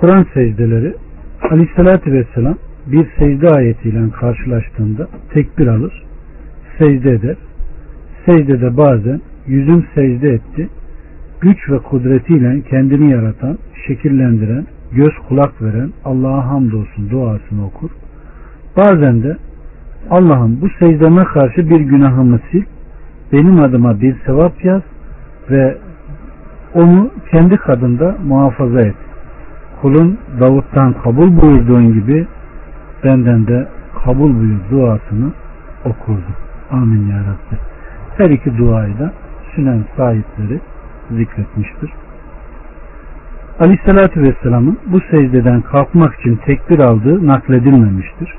Kur'an secdeleri Aleyhisselatü Vesselam bir secde ayetiyle karşılaştığında tekbir alır, secde eder. Secdede bazen yüzüm secde etti, güç ve kudretiyle kendini yaratan, şekillendiren, göz kulak veren Allah'a hamdolsun duasını okur. Bazen de Allah'ım bu secdeme karşı bir günahımı sil, benim adıma bir sevap yaz ve onu kendi kadında muhafaza et. Kulun Davut'tan kabul buyurduğun gibi benden de kabul buyur duasını okurdu. Amin ya Rabbi. Her iki duayı da sünen sahipleri zikretmiştir. Aleyhissalatü Vesselam'ın bu secdeden kalkmak için tekbir aldığı nakledilmemiştir.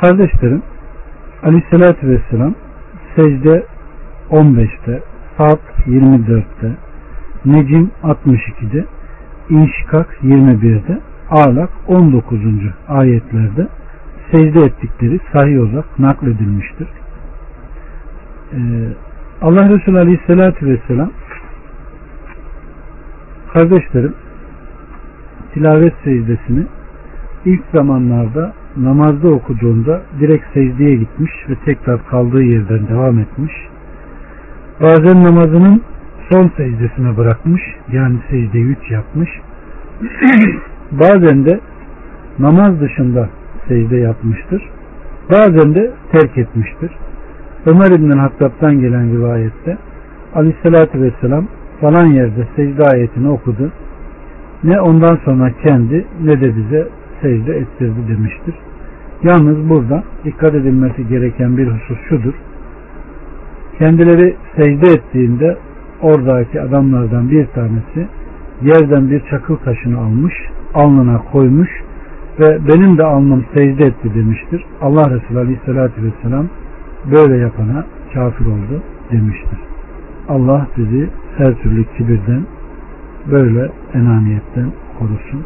Kardeşlerim, Aleyhissalatü Vesselam secde 15'te, Saat 24'te, Necim 62'de, İnşikak 21'de, Alak 19. ayetlerde secde ettikleri sahih olarak nakledilmiştir. Ee, Allah Resulü Aleyhisselatü Vesselam kardeşlerim tilavet secdesini ilk zamanlarda namazda okuduğunda direkt secdeye gitmiş ve tekrar kaldığı yerden devam etmiş. Bazen namazının son secdesine bırakmış. Yani secde 3 yapmış. Bazen de namaz dışında secde yapmıştır. Bazen de terk etmiştir. Ömer İbn Hattab'dan gelen rivayette Aleyhisselatü Vesselam falan yerde secde ayetini okudu. Ne ondan sonra kendi ne de bize secde ettirdi demiştir. Yalnız burada dikkat edilmesi gereken bir husus şudur. Kendileri secde ettiğinde oradaki adamlardan bir tanesi yerden bir çakıl taşını almış, alnına koymuş ve benim de alnım secde etti demiştir. Allah Resulü Aleyhisselatü Vesselam böyle yapana kafir oldu demiştir. Allah bizi her türlü kibirden, böyle enaniyetten korusun.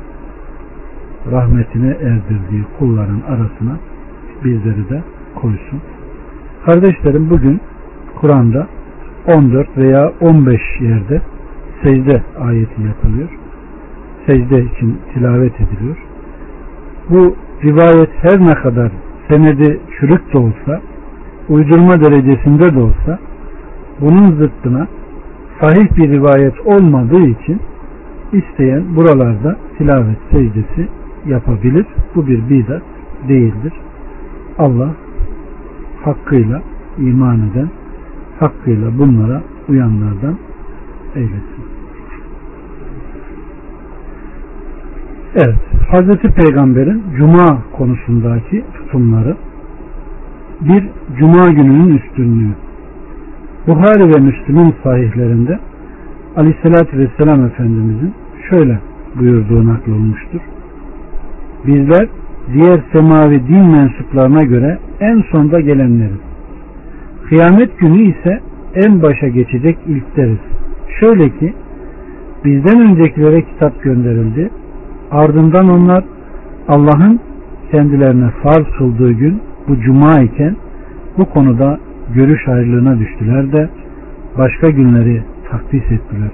Rahmetine erdirdiği kulların arasına bizleri de koysun. Kardeşlerim bugün Kur'an'da 14 veya 15 yerde secde ayeti yapılıyor. Secde için tilavet ediliyor. Bu rivayet her ne kadar senedi çürük de olsa, uydurma derecesinde de olsa, bunun zıttına sahih bir rivayet olmadığı için isteyen buralarda tilavet secdesi yapabilir. Bu bir bidat değildir. Allah hakkıyla iman eden, hakkıyla bunlara uyanlardan eylesin. Evet, Hazreti Peygamber'in Cuma konusundaki tutumları bir Cuma gününün üstünlüğü. Buhari ve Müslüm'ün sahihlerinde Aleyhisselatü Vesselam Efendimizin şöyle buyurduğu naklolmuştur. Bizler diğer semavi din mensuplarına göre en sonda gelenleriz. Kıyamet günü ise en başa geçecek ilkleriz. Şöyle ki bizden öncekilere kitap gönderildi. Ardından onlar Allah'ın kendilerine farz kıldığı gün bu cuma iken bu konuda görüş ayrılığına düştüler de başka günleri takdis ettiler.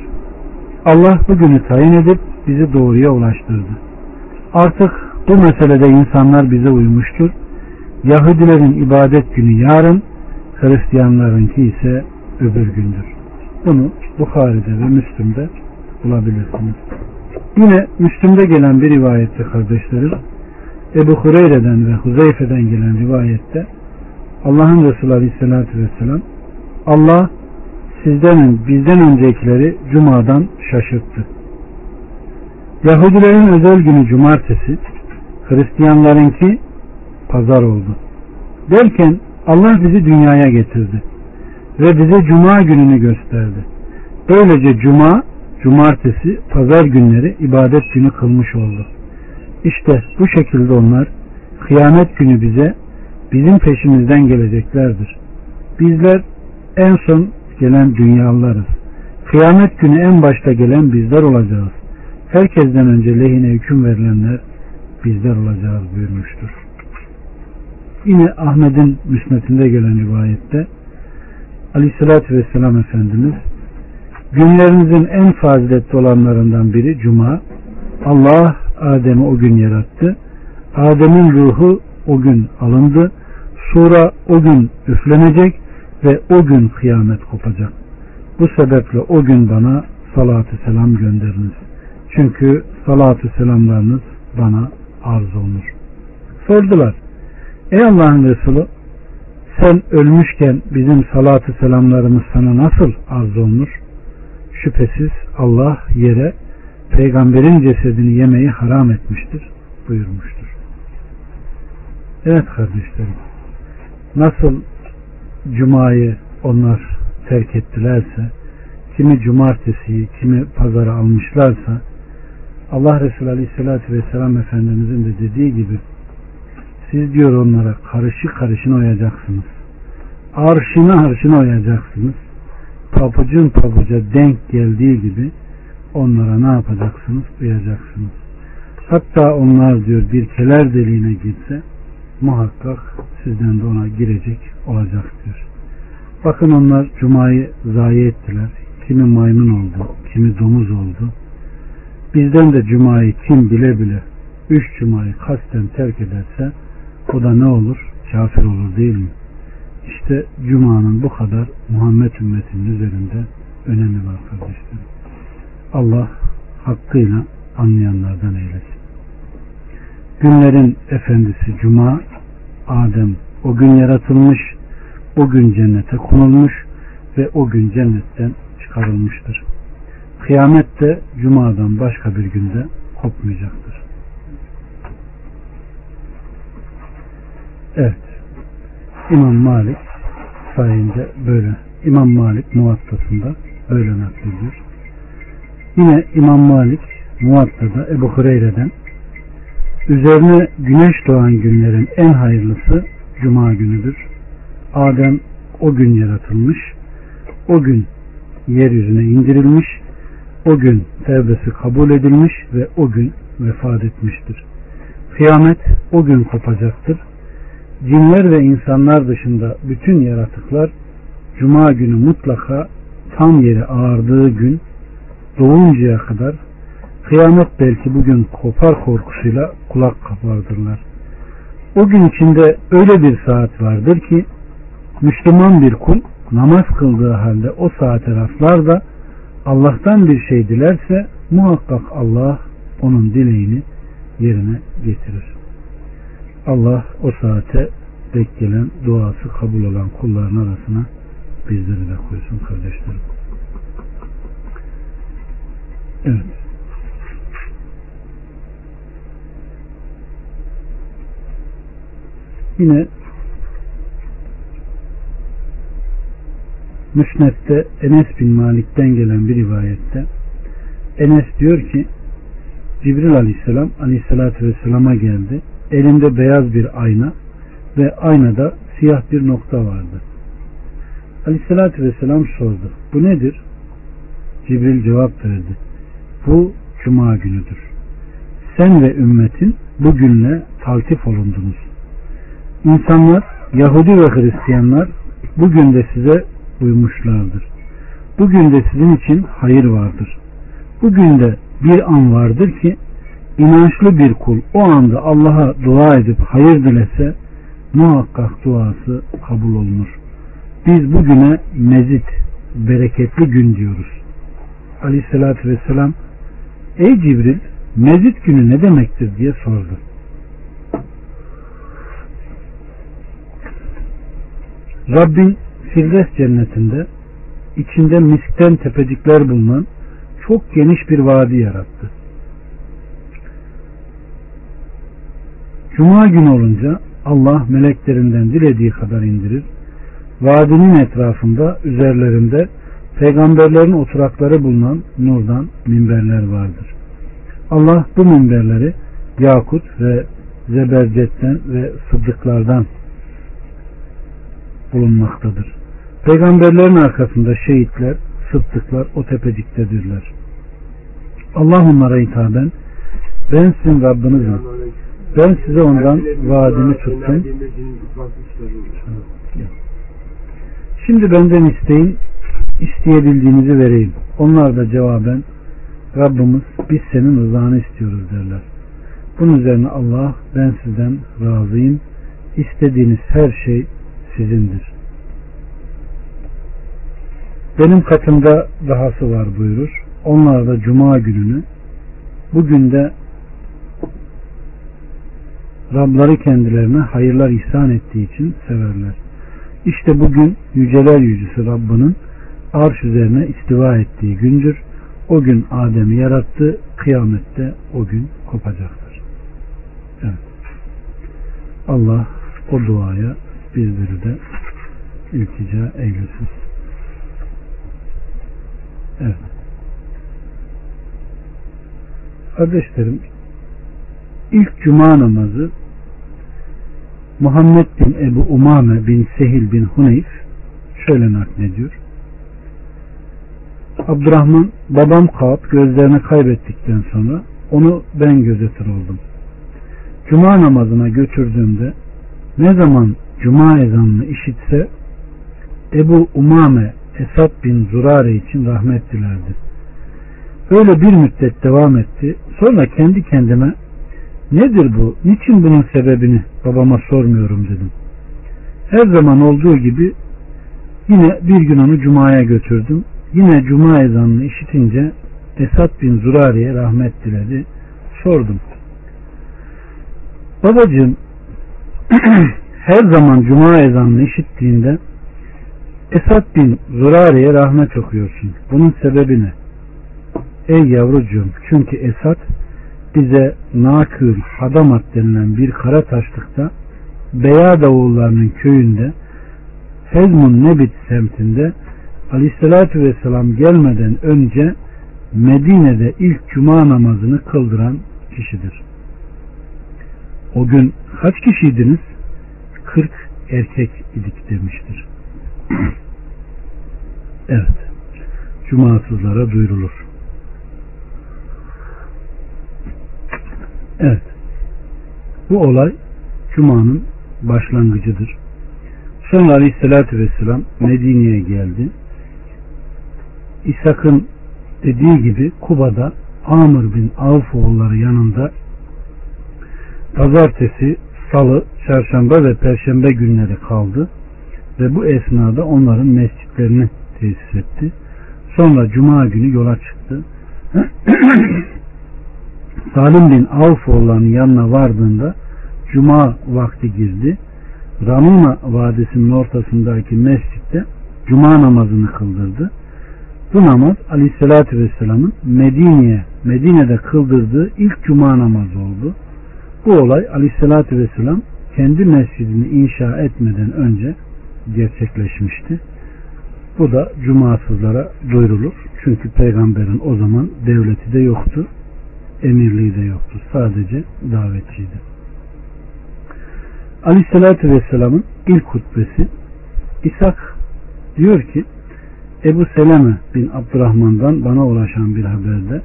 Allah bu günü tayin edip bizi doğruya ulaştırdı. Artık bu meselede insanlar bize uymuştur. Yahudilerin ibadet günü yarın, Hristiyanlarınki ise öbür gündür. Bunu Bukhari'de ve Müslüm'de bulabilirsiniz. Yine Müslüm'de gelen bir rivayette kardeşlerim Ebu Hureyre'den ve Huzeyfe'den gelen rivayette Allah'ın Resulü Aleyhisselatü Vesselam Allah sizden bizden öncekileri Cuma'dan şaşırttı. Yahudilerin özel günü cumartesi, Hristiyanlarınki pazar oldu. Derken Allah bizi dünyaya getirdi ve bize cuma gününü gösterdi. Böylece cuma, cumartesi, pazar günleri ibadet günü kılmış oldu. İşte bu şekilde onlar kıyamet günü bize bizim peşimizden geleceklerdir. Bizler en son gelen dünyalılarız. Kıyamet günü en başta gelen bizler olacağız. Herkesten önce lehine hüküm verilenler bizler olacağız buyurmuştur. Yine Ahmet'in müsnetinde gelen rivayette Aleyhisselatü Vesselam Efendimiz Günlerinizin en faziletli olanlarından biri Cuma. Allah Adem'i o gün yarattı. Adem'in ruhu o gün alındı. Sura o gün üflenecek ve o gün kıyamet kopacak. Bu sebeple o gün bana salatü selam gönderiniz. Çünkü salatü selamlarınız bana arz olunur. Sordular. Ey Allah'ın Resulü sen ölmüşken bizim salatü selamlarımız sana nasıl arz olunur? Şüphesiz Allah yere peygamberin cesedini yemeyi haram etmiştir buyurmuştur. Evet kardeşlerim nasıl cumayı onlar terk ettilerse kimi cumartesiyi kimi pazara almışlarsa Allah Resulü Aleyhisselatü Vesselam Efendimizin de dediği gibi siz diyor onlara karışı karışına oyacaksınız. Arşına arşına oyacaksınız. Papucun papuca denk geldiği gibi onlara ne yapacaksınız? Uyacaksınız. Hatta onlar diyor bir keler deliğine girse muhakkak sizden de ona girecek olacak diyor. Bakın onlar cumayı zayi ettiler. Kimi maymun oldu, kimi domuz oldu. Bizden de cumayı kim bile bile üç cumayı kasten terk ederse o da ne olur? Kafir olur değil mi? İşte Cuma'nın bu kadar Muhammed ümmetinin üzerinde önemi var kardeşlerim. Allah hakkıyla anlayanlardan eylesin. Günlerin efendisi Cuma, Adem o gün yaratılmış, o gün cennete konulmuş ve o gün cennetten çıkarılmıştır. Kıyamet de Cuma'dan başka bir günde kopmayacaktır. Evet. İmam Malik sayınca böyle. İmam Malik muvattasında böyle naklediyor. Yine İmam Malik muvattada Ebu Hureyre'den üzerine güneş doğan günlerin en hayırlısı Cuma günüdür. Adem o gün yaratılmış, o gün yeryüzüne indirilmiş, o gün tevbesi kabul edilmiş ve o gün vefat etmiştir. Kıyamet o gün kopacaktır. Cinler ve insanlar dışında bütün yaratıklar Cuma günü mutlaka tam yeri ağırdığı gün doğuncaya kadar kıyamet belki bugün kopar korkusuyla kulak kapardırlar. O gün içinde öyle bir saat vardır ki Müslüman bir kul namaz kıldığı halde o saate rastlar da Allah'tan bir şey dilerse muhakkak Allah onun dileğini yerine getirir. Allah o saate denk gelen duası kabul olan kulların arasına bizleri de koysun kardeşlerim. Evet. Yine Müsnet'te Enes bin Malik'ten gelen bir rivayette Enes diyor ki Cibril aleyhisselam aleyhissalatü vesselama geldi. Elinde beyaz bir ayna ve aynada siyah bir nokta vardı. Aleyhissalatü vesselam sordu. Bu nedir? Cibril cevap verdi. Bu cuma günüdür. Sen ve ümmetin bugünle taltif olundunuz. İnsanlar, Yahudi ve Hristiyanlar bugün de size uymuşlardır. Bugün de sizin için hayır vardır. Bugün de bir an vardır ki inançlı bir kul o anda Allah'a dua edip hayır dilese muhakkak duası kabul olunur. Biz bugüne mezit, bereketli gün diyoruz. Aleyhissalatü vesselam Ey Cibril mezit günü ne demektir diye sordu. Rabbin Firdevs cennetinde içinde miskten tepecikler bulunan çok geniş bir vadi yarattı. Cuma günü olunca Allah meleklerinden dilediği kadar indirir. Vadinin etrafında üzerlerinde peygamberlerin oturakları bulunan nurdan minberler vardır. Allah bu minberleri yakut ve zebercetten ve sıddıklardan bulunmaktadır. Peygamberlerin arkasında şehitler, sıddıklar o tepeciktedirler. Allah onlara hitaben ben sizin Rabbinizim. Ben size ondan vaadimi tuttum. Şimdi benden isteyin isteyebildiğinizi vereyim. Onlar da cevaben Rabbimiz biz senin rızanı istiyoruz derler. Bunun üzerine Allah ben sizden razıyım. İstediğiniz her şey sizindir. Benim katımda dahası var buyurur. Onlar da cuma gününü bugün de Rabları kendilerine hayırlar ihsan ettiği için severler. İşte bugün yüceler yücüsü Rabbinin arş üzerine istiva ettiği gündür. O gün Adem'i yarattı. Kıyamette o gün kopacaktır. Evet. Allah o duaya bizleri de iltica eylesin. Evet. Kardeşlerim ilk cuma namazı Muhammed bin Ebu Umame bin Sehil bin Huneyf şöyle naklediyor. Abdurrahman babam Kaab gözlerini kaybettikten sonra onu ben gözetir oldum. Cuma namazına götürdüğümde ne zaman cuma ezanını işitse Ebu Umame Esad bin Zurare için rahmet dilerdi. Öyle bir müddet devam etti. Sonra kendi kendime nedir bu, niçin bunun sebebini babama sormuyorum dedim. Her zaman olduğu gibi yine bir gün onu Cuma'ya götürdüm. Yine Cuma ezanını işitince Esad bin Zurari'ye rahmet diledi. Sordum. Babacığım her zaman Cuma ezanını işittiğinde Esad bin Zurari'ye rahmet okuyorsun. Bunun sebebi ne? Ey yavrucuğum çünkü Esad bize Nakül Hadamat denilen bir kara taşlıkta Beyad oğullarının köyünde Hezmun Nebit semtinde Aleyhisselatü Vesselam gelmeden önce Medine'de ilk cuma namazını kıldıran kişidir. O gün kaç kişiydiniz? 40 erkek idik demiştir. evet. Cumasızlara duyurulur. Evet. Bu olay Cuma'nın başlangıcıdır. Sonra Aleyhisselatü Vesselam Medine'ye geldi. İshak'ın dediği gibi Kuba'da Amr bin Avf oğulları yanında pazartesi, salı, çarşamba ve perşembe günleri kaldı ve bu esnada onların mescitlerini tesis etti. Sonra cuma günü yola çıktı. Salim bin Avf oğullarının yanına vardığında cuma vakti girdi. Ramuna Vadisi'nin ortasındaki mescitte cuma namazını kıldırdı. Bu namaz Aleyhisselatü Vesselam'ın Medine'ye, Medine'de kıldırdığı ilk cuma namazı oldu. Bu olay Aleyhisselatü Vesselam kendi mescidini inşa etmeden önce gerçekleşmişti. Bu da cumasızlara duyurulur. Çünkü peygamberin o zaman devleti de yoktu emirliği de yoktu. Sadece davetçiydi. Aleyhissalatü Vesselam'ın ilk hutbesi İshak diyor ki Ebu Seleme bin Abdurrahman'dan bana ulaşan bir haberde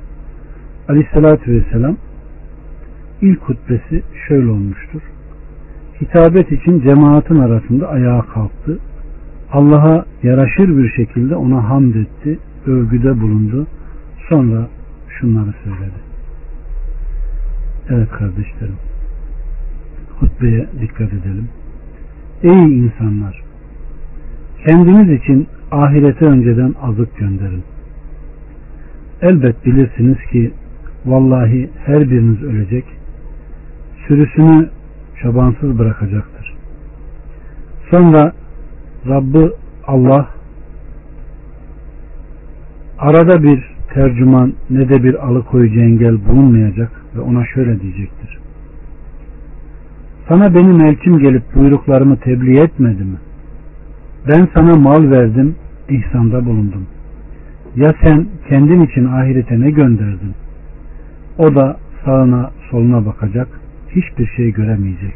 Aleyhissalatü Vesselam ilk hutbesi şöyle olmuştur. Hitabet için cemaatin arasında ayağa kalktı. Allah'a yaraşır bir şekilde ona hamd etti, övgüde bulundu. Sonra şunları söyledi. Evet kardeşlerim. Hutbeye dikkat edelim. Ey insanlar! Kendiniz için ahirete önceden azık gönderin. Elbet bilirsiniz ki vallahi her biriniz ölecek, sürüsünü çobansız bırakacaktır. Sonra Rabbı Allah arada bir tercüman ne de bir alıkoyucu engel bulunmayacak ve ona şöyle diyecektir. Sana benim elçim gelip buyruklarımı tebliğ etmedi mi? Ben sana mal verdim, ihsanda bulundum. Ya sen kendin için ahirete ne gönderdin? O da sağına soluna bakacak, hiçbir şey göremeyecek.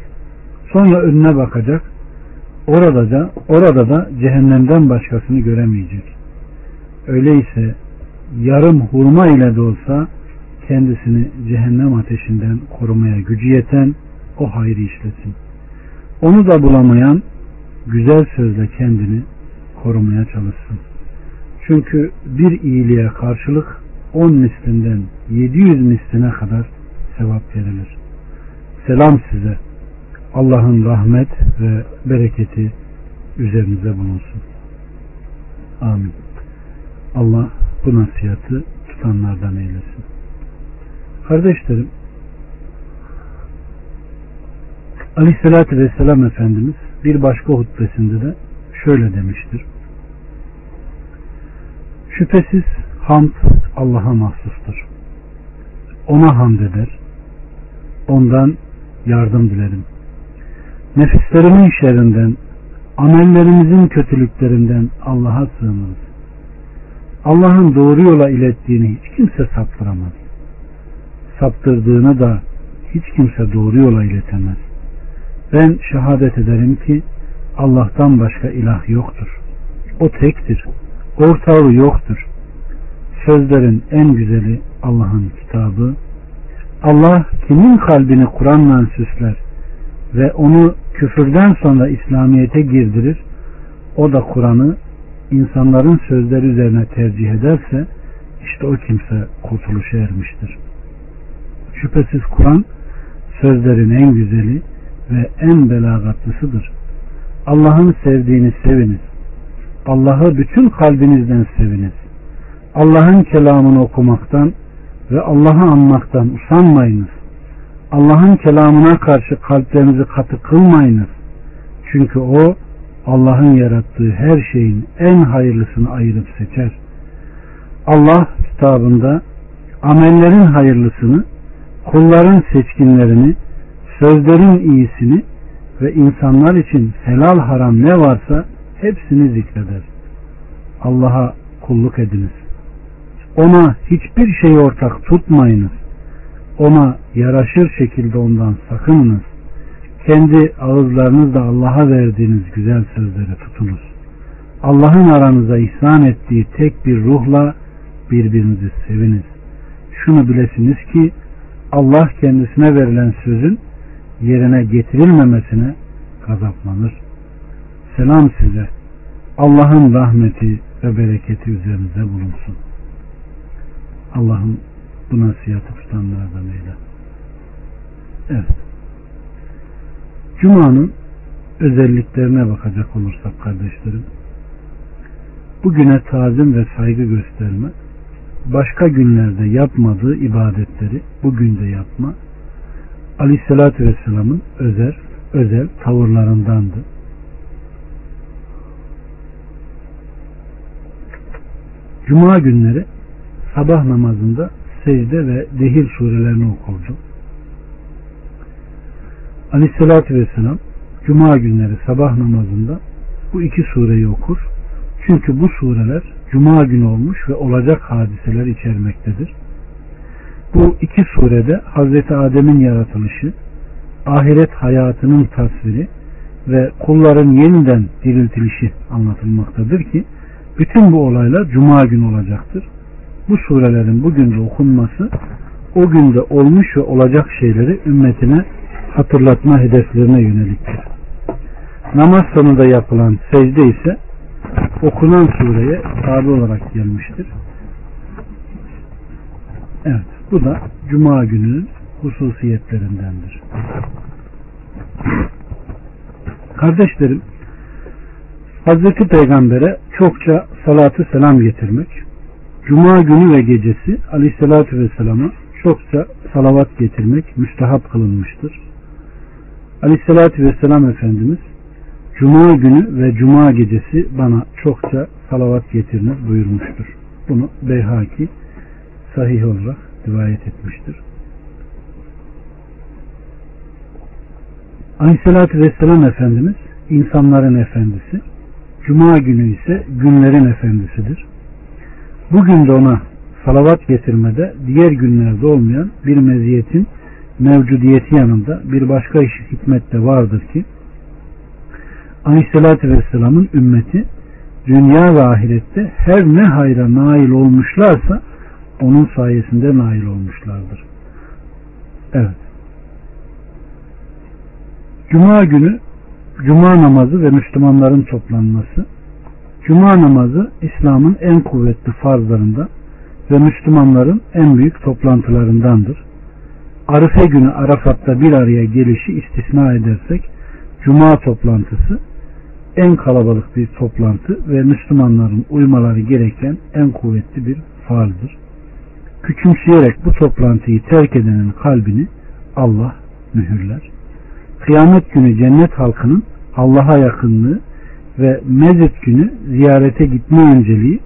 Sonra önüne bakacak, orada da, orada da cehennemden başkasını göremeyecek. Öyleyse yarım hurma ile de olsa kendisini cehennem ateşinden korumaya gücü yeten o hayrı işlesin. Onu da bulamayan güzel sözle kendini korumaya çalışsın. Çünkü bir iyiliğe karşılık 10 mislinden 700 misline kadar sevap verilir. Selam size. Allah'ın rahmet ve bereketi üzerinize bulunsun. Amin. Allah bu nasihatı tutanlardan eylesin. Kardeşlerim, Aleyhisselatü Vesselam Efendimiz bir başka hutbesinde de şöyle demiştir. Şüphesiz hamd Allah'a mahsustur. Ona hamd eder. Ondan yardım dilerim. Nefislerimin şerrinden, amellerimizin kötülüklerinden Allah'a sığınırız. Allah'ın doğru yola ilettiğini hiç kimse saptıramaz. Saptırdığını da hiç kimse doğru yola iletemez. Ben şehadet ederim ki Allah'tan başka ilah yoktur. O tektir. Ortağı yoktur. Sözlerin en güzeli Allah'ın kitabı. Allah kimin kalbini Kur'an'la süsler ve onu küfürden sonra İslamiyet'e girdirir. O da Kur'an'ı insanların sözleri üzerine tercih ederse işte o kimse kurtuluşa ermiştir. Şüphesiz Kur'an sözlerin en güzeli ve en belagatlısıdır. Allah'ın sevdiğini seviniz. Allah'ı bütün kalbinizden seviniz. Allah'ın kelamını okumaktan ve Allah'ı anmaktan usanmayınız. Allah'ın kelamına karşı kalplerinizi katı kılmayınız. Çünkü o Allah'ın yarattığı her şeyin en hayırlısını ayırıp seçer. Allah kitabında amellerin hayırlısını, kulların seçkinlerini, sözlerin iyisini ve insanlar için helal haram ne varsa hepsini zikreder. Allah'a kulluk ediniz. Ona hiçbir şey ortak tutmayınız. Ona yaraşır şekilde ondan sakınınız. Kendi ağızlarınızla Allah'a verdiğiniz güzel sözleri tutunuz. Allah'ın aranıza ihsan ettiği tek bir ruhla birbirinizi seviniz. Şunu bilesiniz ki Allah kendisine verilen sözün yerine getirilmemesine gazaplanır. Selam size. Allah'ın rahmeti ve bereketi üzerinize bulunsun. Allah'ın bu nasihatı tutanlardan eyle. Evet. Cuma'nın özelliklerine bakacak olursak kardeşlerim, bugüne tazim ve saygı gösterme, başka günlerde yapmadığı ibadetleri bugün de yapma, Aleyhisselatü Vesselam'ın özel, özel tavırlarındandı. Cuma günleri sabah namazında secde ve dehil surelerini okurdu. Aleyhissalatü Vesselam Cuma günleri sabah namazında bu iki sureyi okur. Çünkü bu sureler Cuma günü olmuş ve olacak hadiseler içermektedir. Bu iki surede Hazreti Adem'in yaratılışı, ahiret hayatının tasviri ve kulların yeniden diriltilişi anlatılmaktadır ki bütün bu olaylar Cuma günü olacaktır. Bu surelerin bugün de okunması o günde olmuş ve olacak şeyleri ümmetine hatırlatma hedeflerine yöneliktir. Namaz sonunda yapılan secde ise okunan sureye tabi olarak gelmiştir. Evet, bu da Cuma gününün hususiyetlerindendir. Kardeşlerim, Hazreti Peygamber'e çokça salatı selam getirmek, Cuma günü ve gecesi Aleyhisselatü Vesselam'a çokça salavat getirmek müstehap kılınmıştır. Aleyhissalatü Vesselam Efendimiz Cuma günü ve Cuma gecesi bana çokça salavat getiriniz buyurmuştur. Bunu Beyhaki sahih olarak rivayet etmiştir. Aleyhissalatü Vesselam Efendimiz insanların efendisi, Cuma günü ise günlerin efendisidir. Bugün de ona salavat getirmede diğer günlerde olmayan bir meziyetin mevcudiyeti yanında bir başka iş hikmet de vardır ki Aleyhisselatü Vesselam'ın ümmeti dünya ve ahirette her ne hayra nail olmuşlarsa onun sayesinde nail olmuşlardır. Evet. Cuma günü Cuma namazı ve Müslümanların toplanması, Cuma namazı İslam'ın en kuvvetli farzlarında ve Müslümanların en büyük toplantılarındandır. Arife günü Arafat'ta bir araya gelişi istisna edersek Cuma toplantısı en kalabalık bir toplantı ve Müslümanların uymaları gereken en kuvvetli bir farzdır. Küçümseyerek bu toplantıyı terk edenin kalbini Allah mühürler. Kıyamet günü cennet halkının Allah'a yakınlığı ve mezit günü ziyarete gitme önceliği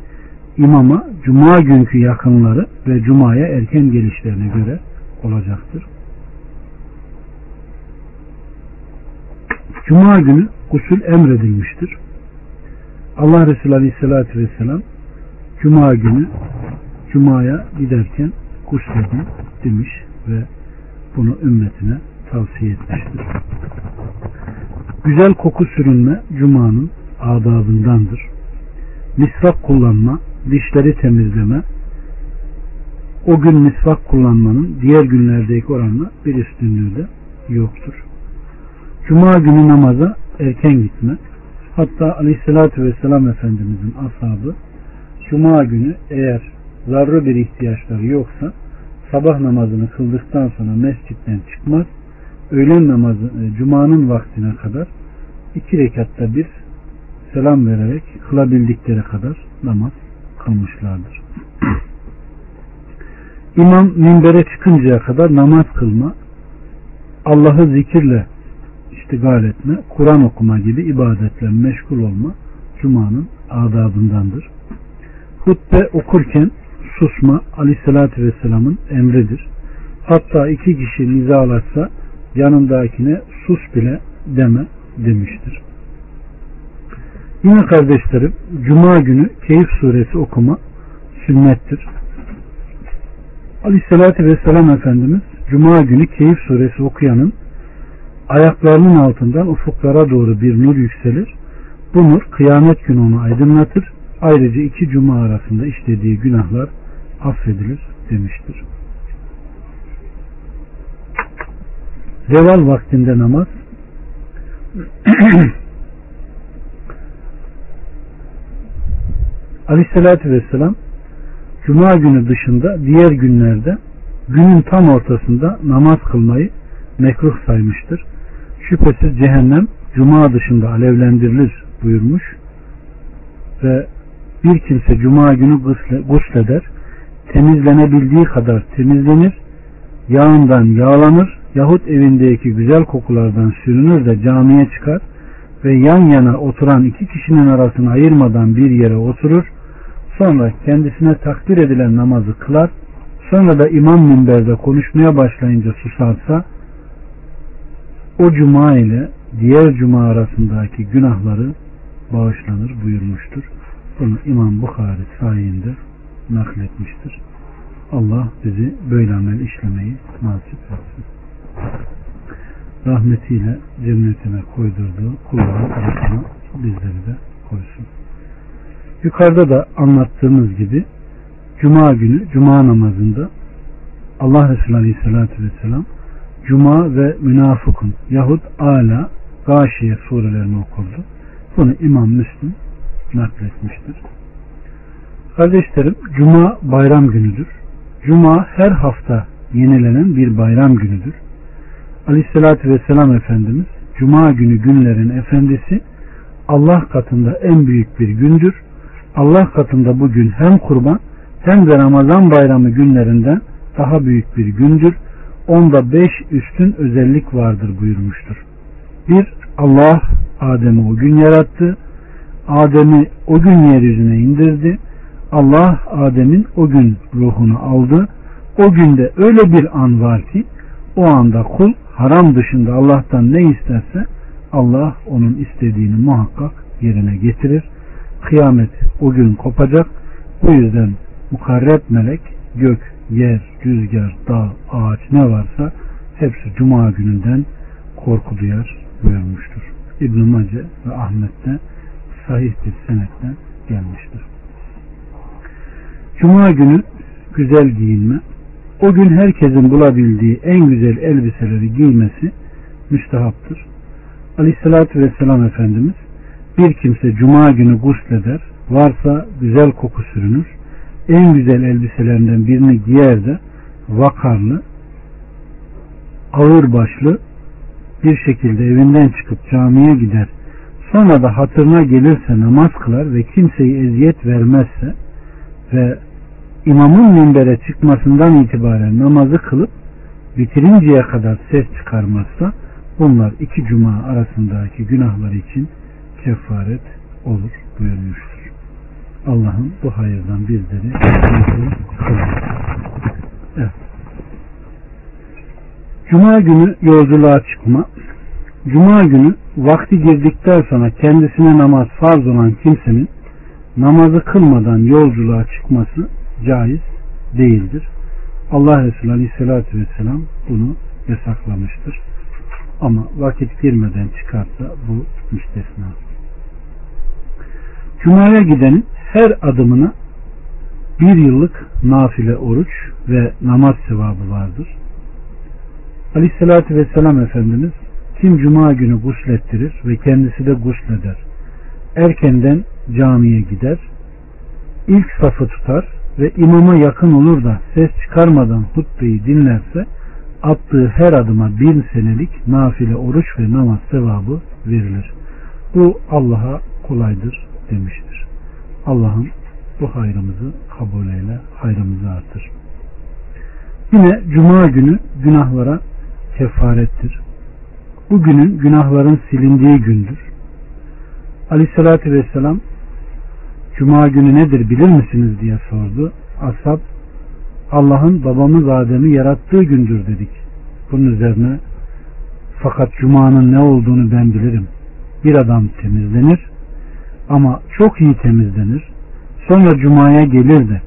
imama cuma günkü yakınları ve cumaya erken gelişlerine göre olacaktır. Cuma günü gusül emredilmiştir. Allah Resulü Aleyhisselatü Vesselam Cuma günü Cuma'ya giderken gusledin demiş ve bunu ümmetine tavsiye etmiştir. Güzel koku sürünme Cuma'nın adabındandır. Misvak kullanma, dişleri temizleme, o gün misvak kullanmanın diğer günlerdeki oranla bir üstünlüğü de yoktur. Cuma günü namaza erken gitme. Hatta aleyhissalatü vesselam Efendimizin ashabı Cuma günü eğer zarrı bir ihtiyaçları yoksa sabah namazını kıldıktan sonra mescitten çıkmaz. Öğlen namazı e, Cuma'nın vaktine kadar iki rekatta bir selam vererek kılabildikleri kadar namaz kılmışlardır. İmam minbere çıkıncaya kadar namaz kılma, Allah'ı zikirle iştigal etme, Kur'an okuma gibi ibadetle meşgul olma Cuma'nın adabındandır. Hutbe okurken susma aleyhissalatü vesselamın emridir. Hatta iki kişi nizalaşsa yanındakine sus bile deme demiştir. Yine kardeşlerim Cuma günü Keyif suresi okuma sünnettir. Aleyhissalatü vesselam Efendimiz Cuma günü Keyif suresi okuyanın ayaklarının altından ufuklara doğru bir nur yükselir. Bu nur kıyamet günü onu aydınlatır. Ayrıca iki cuma arasında işlediği günahlar affedilir demiştir. Zeval vaktinde namaz Aleyhisselatü Vesselam Cuma günü dışında diğer günlerde günün tam ortasında namaz kılmayı mekruh saymıştır. Şüphesiz cehennem Cuma dışında alevlendirilir buyurmuş. Ve bir kimse Cuma günü gusleder temizlenebildiği kadar temizlenir yağından yağlanır yahut evindeki güzel kokulardan sürünür de camiye çıkar ve yan yana oturan iki kişinin arasını ayırmadan bir yere oturur. Sonra kendisine takdir edilen namazı kılar. Sonra da imam minberde konuşmaya başlayınca susarsa o cuma ile diğer cuma arasındaki günahları bağışlanır buyurmuştur. Bunu İmam Bukhari sayinde nakletmiştir. Allah bizi böyle amel işlemeyi nasip etsin. Rahmetiyle cennetine koydurduğu kulların arasına bizleri de koysun. Yukarıda da anlattığımız gibi Cuma günü Cuma namazında Allah Resulü Aleyhisselatü Vesselam Cuma ve Münafıkun yahut Ala Gâşiye surelerini okurdu. Bunu İmam Müslim nakletmiştir. Kardeşlerim Cuma bayram günüdür. Cuma her hafta yenilenen bir bayram günüdür. Aleyhissalatü Vesselam Efendimiz Cuma günü günlerin efendisi Allah katında en büyük bir gündür. Allah katında bugün hem kurban hem de Ramazan bayramı günlerinden daha büyük bir gündür. Onda beş üstün özellik vardır buyurmuştur. Bir, Allah Adem'i o gün yarattı. Adem'i o gün yeryüzüne indirdi. Allah Adem'in o gün ruhunu aldı. O günde öyle bir an var ki o anda kul haram dışında Allah'tan ne isterse Allah onun istediğini muhakkak yerine getirir. Kıyamet o gün kopacak. Bu yüzden mukarreb melek gök, yer, rüzgar, dağ, ağaç ne varsa hepsi cuma gününden korku duyar buyurmuştur. İbn-i Mace ve Ahmet'te sahih bir senetle gelmiştir. Cuma günü güzel giyinme, o gün herkesin bulabildiği en güzel elbiseleri giymesi müstehaptır. Aleyhissalatü Vesselam Efendimiz bir kimse cuma günü gusleder Varsa güzel koku sürünür. En güzel elbiselerinden birini giyer de vakarlı, ağır başlı bir şekilde evinden çıkıp camiye gider. Sonra da hatırına gelirse namaz kılar ve kimseyi eziyet vermezse ve imamın minbere çıkmasından itibaren namazı kılıp bitirinceye kadar ses çıkarmazsa bunlar iki cuma arasındaki günahlar için kefaret olur buyurmuştur. Allah'ın bu hayırdan bizleri. Evet. Cuma günü yolculuğa çıkma. Cuma günü vakti girdikten sonra kendisine namaz farz olan kimsenin namazı kılmadan yolculuğa çıkması caiz değildir. Allah Resulü Aleyhisselatü Vesselam bunu yasaklamıştır. Ama vakit girmeden çıkarsa bu müstesna. Cuma'ya gidenin her adımına bir yıllık nafile oruç ve namaz sevabı vardır. Aleyhissalatü Vesselam Efendimiz kim cuma günü guslettirir ve kendisi de gusleder. Erkenden camiye gider. ilk safı tutar ve imama yakın olur da ses çıkarmadan hutbeyi dinlerse attığı her adıma bin senelik nafile oruç ve namaz sevabı verilir. Bu Allah'a kolaydır demiştir. Allah'ım bu hayrımızı kabul eyle, hayrımızı artır. Yine cuma günü günahlara kefarettir. Bu günün günahların silindiği gündür. Aleyhissalatü vesselam Cuma günü nedir bilir misiniz diye sordu. Ashab Allah'ın babamız Adem'i yarattığı gündür dedik. Bunun üzerine fakat Cuma'nın ne olduğunu ben bilirim. Bir adam temizlenir ama çok iyi temizlenir. Sonra Cuma'ya gelir de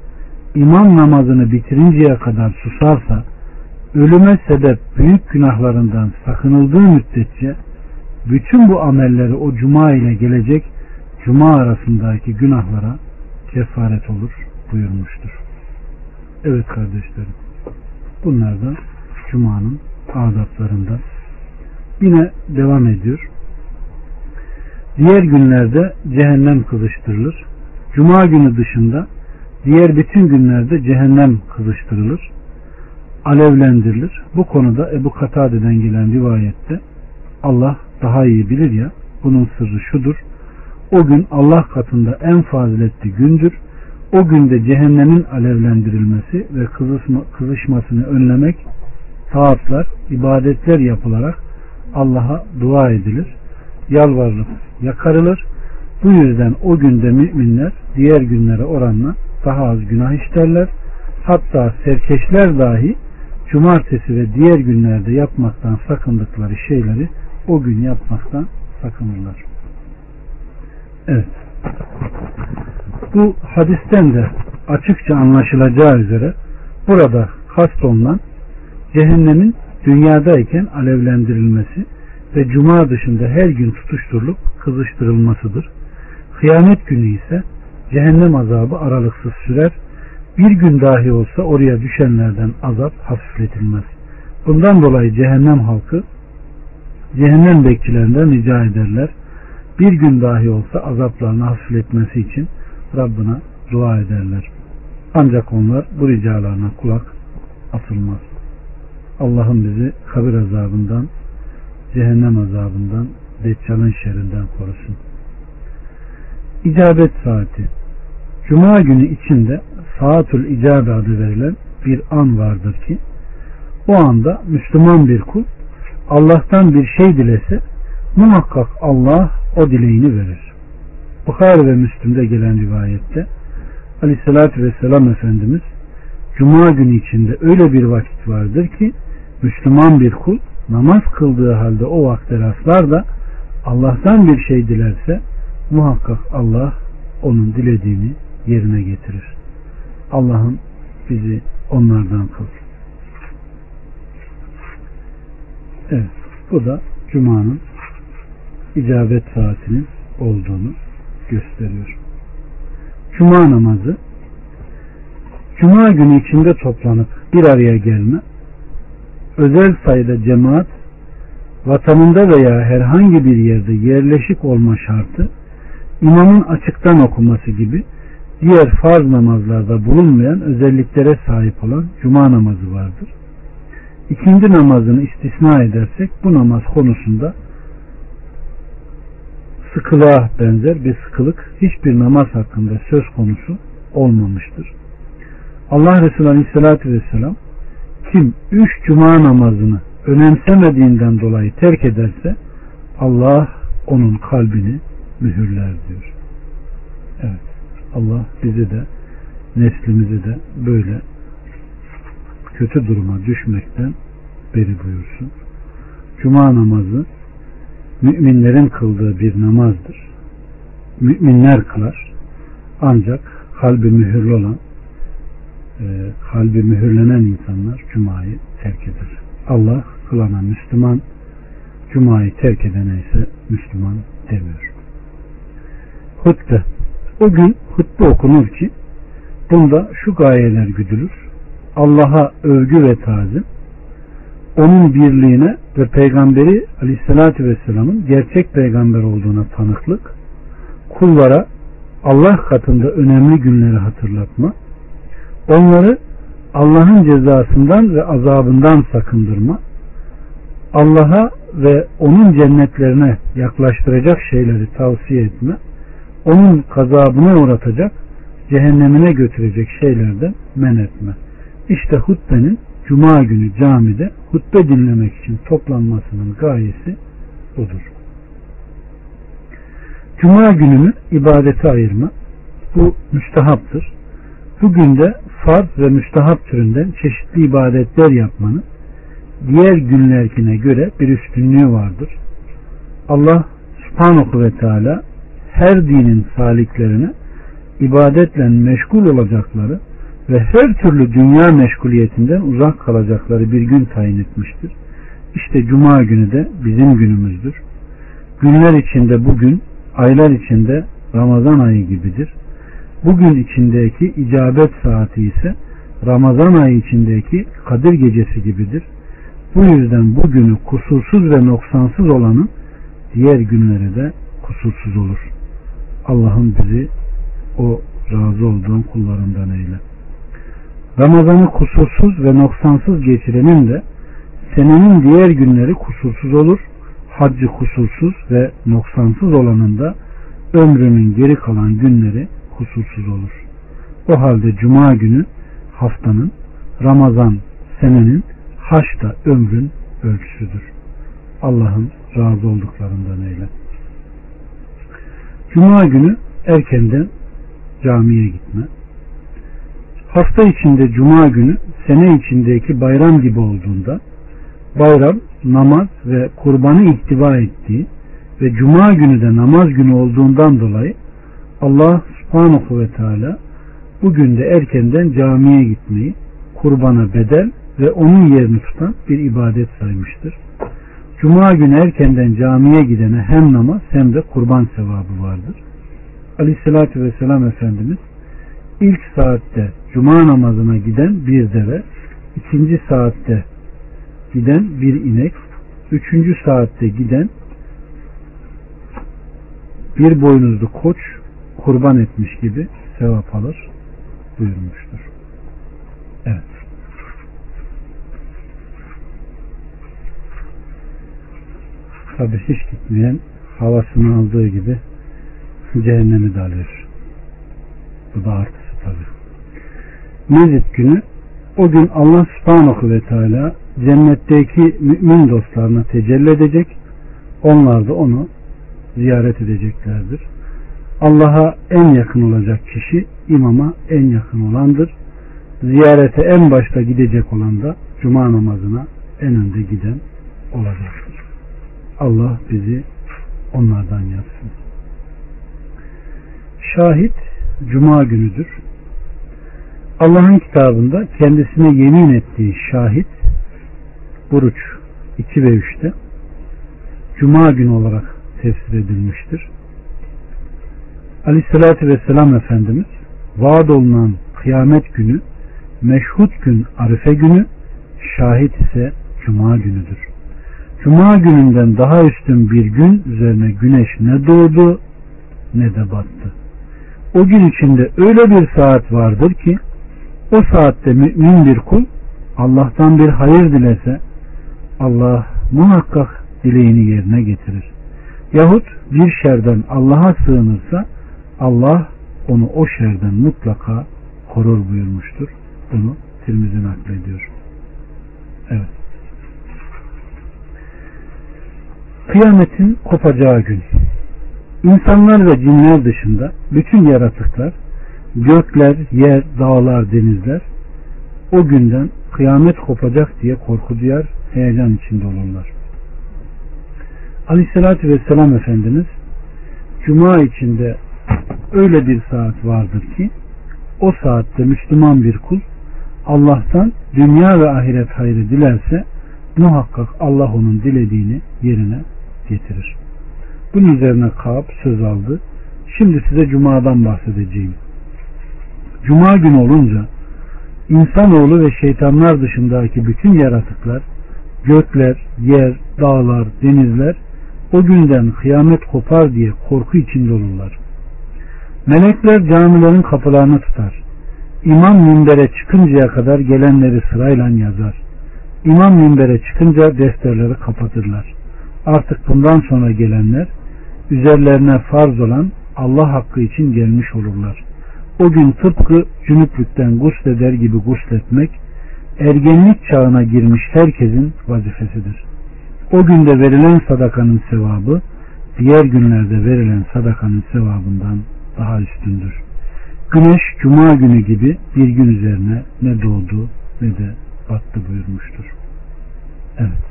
imam namazını bitirinceye kadar susarsa ölüme sebep büyük günahlarından sakınıldığı müddetçe bütün bu amelleri o cuma ile gelecek cuma arasındaki günahlara kefaret olur buyurmuştur. Evet kardeşlerim. Bunlar da cumanın adaplarından. Yine devam ediyor. Diğer günlerde cehennem kızıştırılır. Cuma günü dışında diğer bütün günlerde cehennem kızıştırılır alevlendirilir. Bu konuda Ebu Katade'den gelen rivayette Allah daha iyi bilir ya bunun sırrı şudur. O gün Allah katında en faziletli gündür. O günde cehennemin alevlendirilmesi ve kızışma, kızışmasını önlemek taatlar, ibadetler yapılarak Allah'a dua edilir. Yalvarılıp yakarılır. Bu yüzden o günde müminler diğer günlere oranla daha az günah işlerler. Hatta serkeşler dahi cumartesi ve diğer günlerde yapmaktan sakındıkları şeyleri o gün yapmaktan sakınırlar. Evet. Bu hadisten de açıkça anlaşılacağı üzere burada kast olunan cehennemin dünyadayken alevlendirilmesi ve cuma dışında her gün tutuşturulup kızıştırılmasıdır. Kıyamet günü ise cehennem azabı aralıksız sürer bir gün dahi olsa oraya düşenlerden azap hafifletilmez. Bundan dolayı cehennem halkı cehennem bekçilerinden rica ederler. Bir gün dahi olsa azaplarını hafifletmesi için Rabbına dua ederler. Ancak onlar bu ricalarına kulak asılmaz. Allah'ım bizi kabir azabından, cehennem azabından, Deccal'ın şerrinden korusun. İcabet saati Cuma günü içinde saatül icabe adı verilen bir an vardır ki o anda Müslüman bir kul Allah'tan bir şey dilese muhakkak Allah o dileğini verir. Bukhari ve Müslüm'de gelen rivayette Aleyhisselatü Vesselam Efendimiz Cuma günü içinde öyle bir vakit vardır ki Müslüman bir kul namaz kıldığı halde o vakte rastlar da Allah'tan bir şey dilerse muhakkak Allah onun dilediğini yerine getirir. Allah'ım bizi onlardan kıl. Evet, bu da Cuma'nın icabet saatinin olduğunu gösteriyor. Cuma namazı Cuma günü içinde toplanıp bir araya gelme, özel sayıda cemaat, vatanında veya herhangi bir yerde yerleşik olma şartı, imamın açıktan okuması gibi diğer farz namazlarda bulunmayan özelliklere sahip olan cuma namazı vardır. İkindi namazını istisna edersek bu namaz konusunda sıkılığa benzer bir sıkılık hiçbir namaz hakkında söz konusu olmamıştır. Allah Resulü Aleyhisselatü Vesselam kim üç cuma namazını önemsemediğinden dolayı terk ederse Allah onun kalbini mühürler diyor. Evet. Allah bizi de neslimizi de böyle kötü duruma düşmekten beri buyursun. Cuma namazı müminlerin kıldığı bir namazdır. Müminler kılar. Ancak kalbi mühürlü olan e, kalbi mühürlenen insanlar Cuma'yı terk eder. Allah kılana Müslüman, Cuma'yı terk edene ise Müslüman demiyor. Hutbe. O gün hutbe okunur ki bunda şu gayeler güdülür. Allah'a övgü ve tazim, onun birliğine ve peygamberi aleyhissalatü vesselamın gerçek peygamber olduğuna tanıklık, kullara Allah katında önemli günleri hatırlatma, onları Allah'ın cezasından ve azabından sakındırma, Allah'a ve onun cennetlerine yaklaştıracak şeyleri tavsiye etme, onun gazabına uğratacak, cehennemine götürecek şeylerden men etme. İşte hutbenin Cuma günü camide hutbe dinlemek için toplanmasının gayesi budur. Cuma gününü ibadete ayırma bu müstehaptır. Bugün de farz ve müstehap türünden çeşitli ibadetler yapmanın diğer günlerkine göre bir üstünlüğü vardır. Allah subhanahu ve teala her dinin saliklerine ibadetle meşgul olacakları ve her türlü dünya meşguliyetinden uzak kalacakları bir gün tayin etmiştir. İşte cuma günü de bizim günümüzdür. Günler içinde bugün, aylar içinde Ramazan ayı gibidir. Bugün içindeki icabet saati ise Ramazan ayı içindeki Kadir gecesi gibidir. Bu yüzden bu günü kusursuz ve noksansız olanın diğer günleri de kusursuz olur. Allah'ın bizi o razı olduğun kullarından eyle. Ramazan'ı kusursuz ve noksansız geçirenin de senenin diğer günleri kusursuz olur. Haccı kusursuz ve noksansız olanın da ömrünün geri kalan günleri kusursuz olur. O halde cuma günü haftanın, Ramazan senenin, haç da ömrün ölçüsüdür. Allah'ın razı olduklarından eyle. Cuma günü erkenden camiye gitme. Hafta içinde cuma günü sene içindeki bayram gibi olduğunda bayram, namaz ve kurbanı ihtiva ettiği ve cuma günü de namaz günü olduğundan dolayı Allah subhanahu ve teala bugün de erkenden camiye gitmeyi kurbana bedel ve onun yerini tutan bir ibadet saymıştır. Cuma günü erkenden camiye gidene hem namaz hem de kurban sevabı vardır. Aleyhissalatü vesselam Efendimiz ilk saatte cuma namazına giden bir deve, ikinci saatte giden bir inek, üçüncü saatte giden bir boynuzlu koç kurban etmiş gibi sevap alır buyurmuştur. Evet. Tabi hiç gitmeyen havasını aldığı gibi cehennemi de alıyor. Bu da artısı tabi. Mezit günü o gün Allah subhanahu ve teala cennetteki mümin dostlarına tecelli edecek. Onlar da onu ziyaret edeceklerdir. Allah'a en yakın olacak kişi imama en yakın olandır. Ziyarete en başta gidecek olan da cuma namazına en önde giden olacaktır. Allah bizi onlardan yapsın. Şahit cuma günüdür. Allah'ın kitabında kendisine yemin ettiği şahit Buruç 2 ve 3'te Cuma günü olarak tefsir edilmiştir. Aleyhissalatü Vesselam Efendimiz vaad olunan kıyamet günü meşhut gün Arife günü şahit ise Cuma günüdür. Cuma gününden daha üstün bir gün üzerine güneş ne doğdu ne de battı. O gün içinde öyle bir saat vardır ki o saatte mümin bir kul Allah'tan bir hayır dilese Allah muhakkak dileğini yerine getirir. Yahut bir şerden Allah'a sığınırsa Allah onu o şerden mutlaka korur buyurmuştur. Bunu Tirmizi naklediyor. Evet. Kıyametin kopacağı gün. İnsanlar ve cinler dışında bütün yaratıklar, gökler, yer, dağlar, denizler o günden kıyamet kopacak diye korku duyar, heyecan içinde olurlar. Aleyhissalatü Vesselam Efendimiz Cuma içinde öyle bir saat vardır ki o saatte Müslüman bir kul Allah'tan dünya ve ahiret hayrı dilerse muhakkak Allah onun dilediğini yerine getirir. Bunun üzerine Kaab söz aldı. Şimdi size Cuma'dan bahsedeceğim. Cuma günü olunca insanoğlu ve şeytanlar dışındaki bütün yaratıklar, gökler, yer, dağlar, denizler o günden kıyamet kopar diye korku içinde olurlar. Melekler camilerin kapılarını tutar. İmam minbere çıkıncaya kadar gelenleri sırayla yazar. İmam minbere çıkınca defterleri kapatırlar. Artık bundan sonra gelenler üzerlerine farz olan Allah hakkı için gelmiş olurlar. O gün tıpkı cünüplükten gusleder gibi gusletmek ergenlik çağına girmiş herkesin vazifesidir. O günde verilen sadakanın sevabı diğer günlerde verilen sadakanın sevabından daha üstündür. Güneş cuma günü gibi bir gün üzerine ne doğdu ne de battı buyurmuştur. Evet.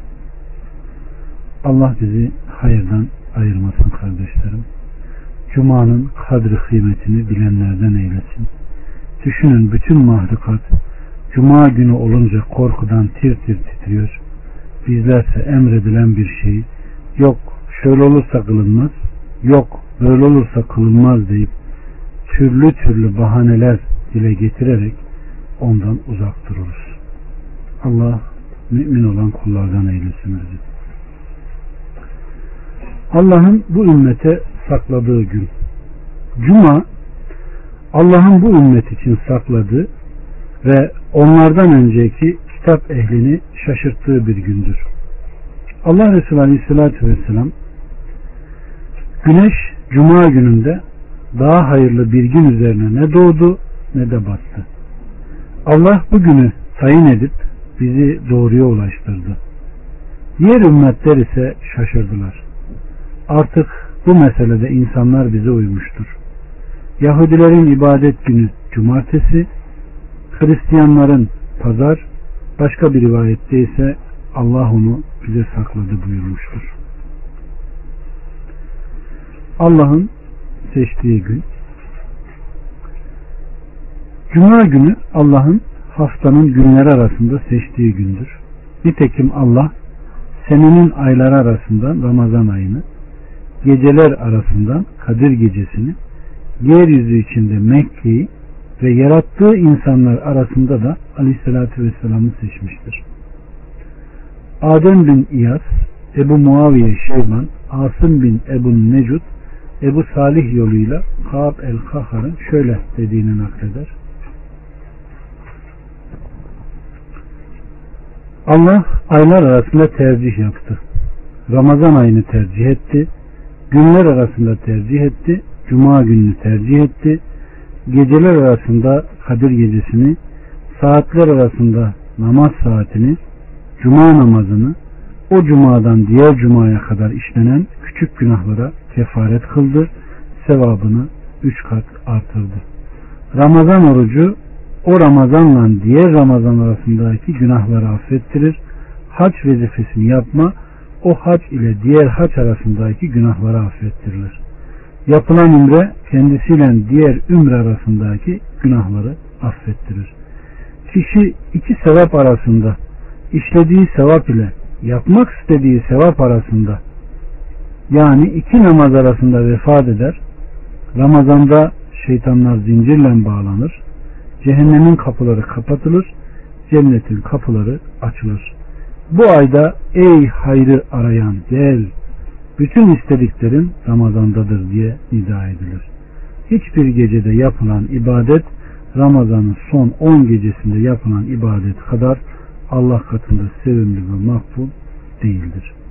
Allah bizi hayırdan ayırmasın kardeşlerim. Cuma'nın kadri kıymetini bilenlerden eylesin. Düşünün bütün mahlukat Cuma günü olunca korkudan tir tir titriyor. Bizlerse emredilen bir şey yok şöyle olursa kılınmaz, yok böyle olursa kılınmaz deyip türlü türlü bahaneler dile getirerek ondan uzak dururuz. Allah mümin olan kullardan eylesin bizi. Allah'ın bu ümmete sakladığı gün. Cuma Allah'ın bu ümmet için sakladığı ve onlardan önceki kitap ehlini şaşırttığı bir gündür. Allah Resulü Aleyhisselatü Vesselam Güneş Cuma gününde daha hayırlı bir gün üzerine ne doğdu ne de battı. Allah bu günü tayin edip bizi doğruya ulaştırdı. Diğer ümmetler ise şaşırdılar. Artık bu meselede insanlar bize uymuştur. Yahudilerin ibadet günü cumartesi, Hristiyanların pazar, başka bir rivayette ise Allah onu bize sakladı buyurmuştur. Allah'ın seçtiği gün Cuma günü Allah'ın haftanın günleri arasında seçtiği gündür. Nitekim Allah senenin ayları arasında Ramazan ayını geceler arasından Kadir gecesini yeryüzü içinde Mekke'yi ve yarattığı insanlar arasında da Aleyhisselatü Vesselam'ı seçmiştir. Adem bin İyas, Ebu Muaviye Şeyban, Asım bin Ebu Necud, Ebu Salih yoluyla Kaab el-Kahar'ın şöyle dediğini nakleder. Allah aylar arasında tercih yaptı. Ramazan ayını tercih etti günler arasında tercih etti. Cuma gününü tercih etti. Geceler arasında Kadir gecesini, saatler arasında namaz saatini, cuma namazını, o cumadan diğer cumaya kadar işlenen küçük günahlara kefaret kıldı. Sevabını üç kat artırdı. Ramazan orucu o Ramazanla diğer Ramazan arasındaki günahları affettirir. Hac vazifesini yapma o hac ile diğer hac arasındaki günahları affettirilir. Yapılan ümre kendisiyle diğer ümre arasındaki günahları affettirir. Kişi iki sevap arasında işlediği sevap ile yapmak istediği sevap arasında yani iki namaz arasında vefat eder. Ramazanda şeytanlar zincirle bağlanır. Cehennemin kapıları kapatılır. Cennetin kapıları açılır. Bu ayda ey hayrı arayan gel, bütün istediklerin Ramazan'dadır diye nida edilir. Hiçbir gecede yapılan ibadet Ramazan'ın son 10 gecesinde yapılan ibadet kadar Allah katında sevimli ve makbul değildir.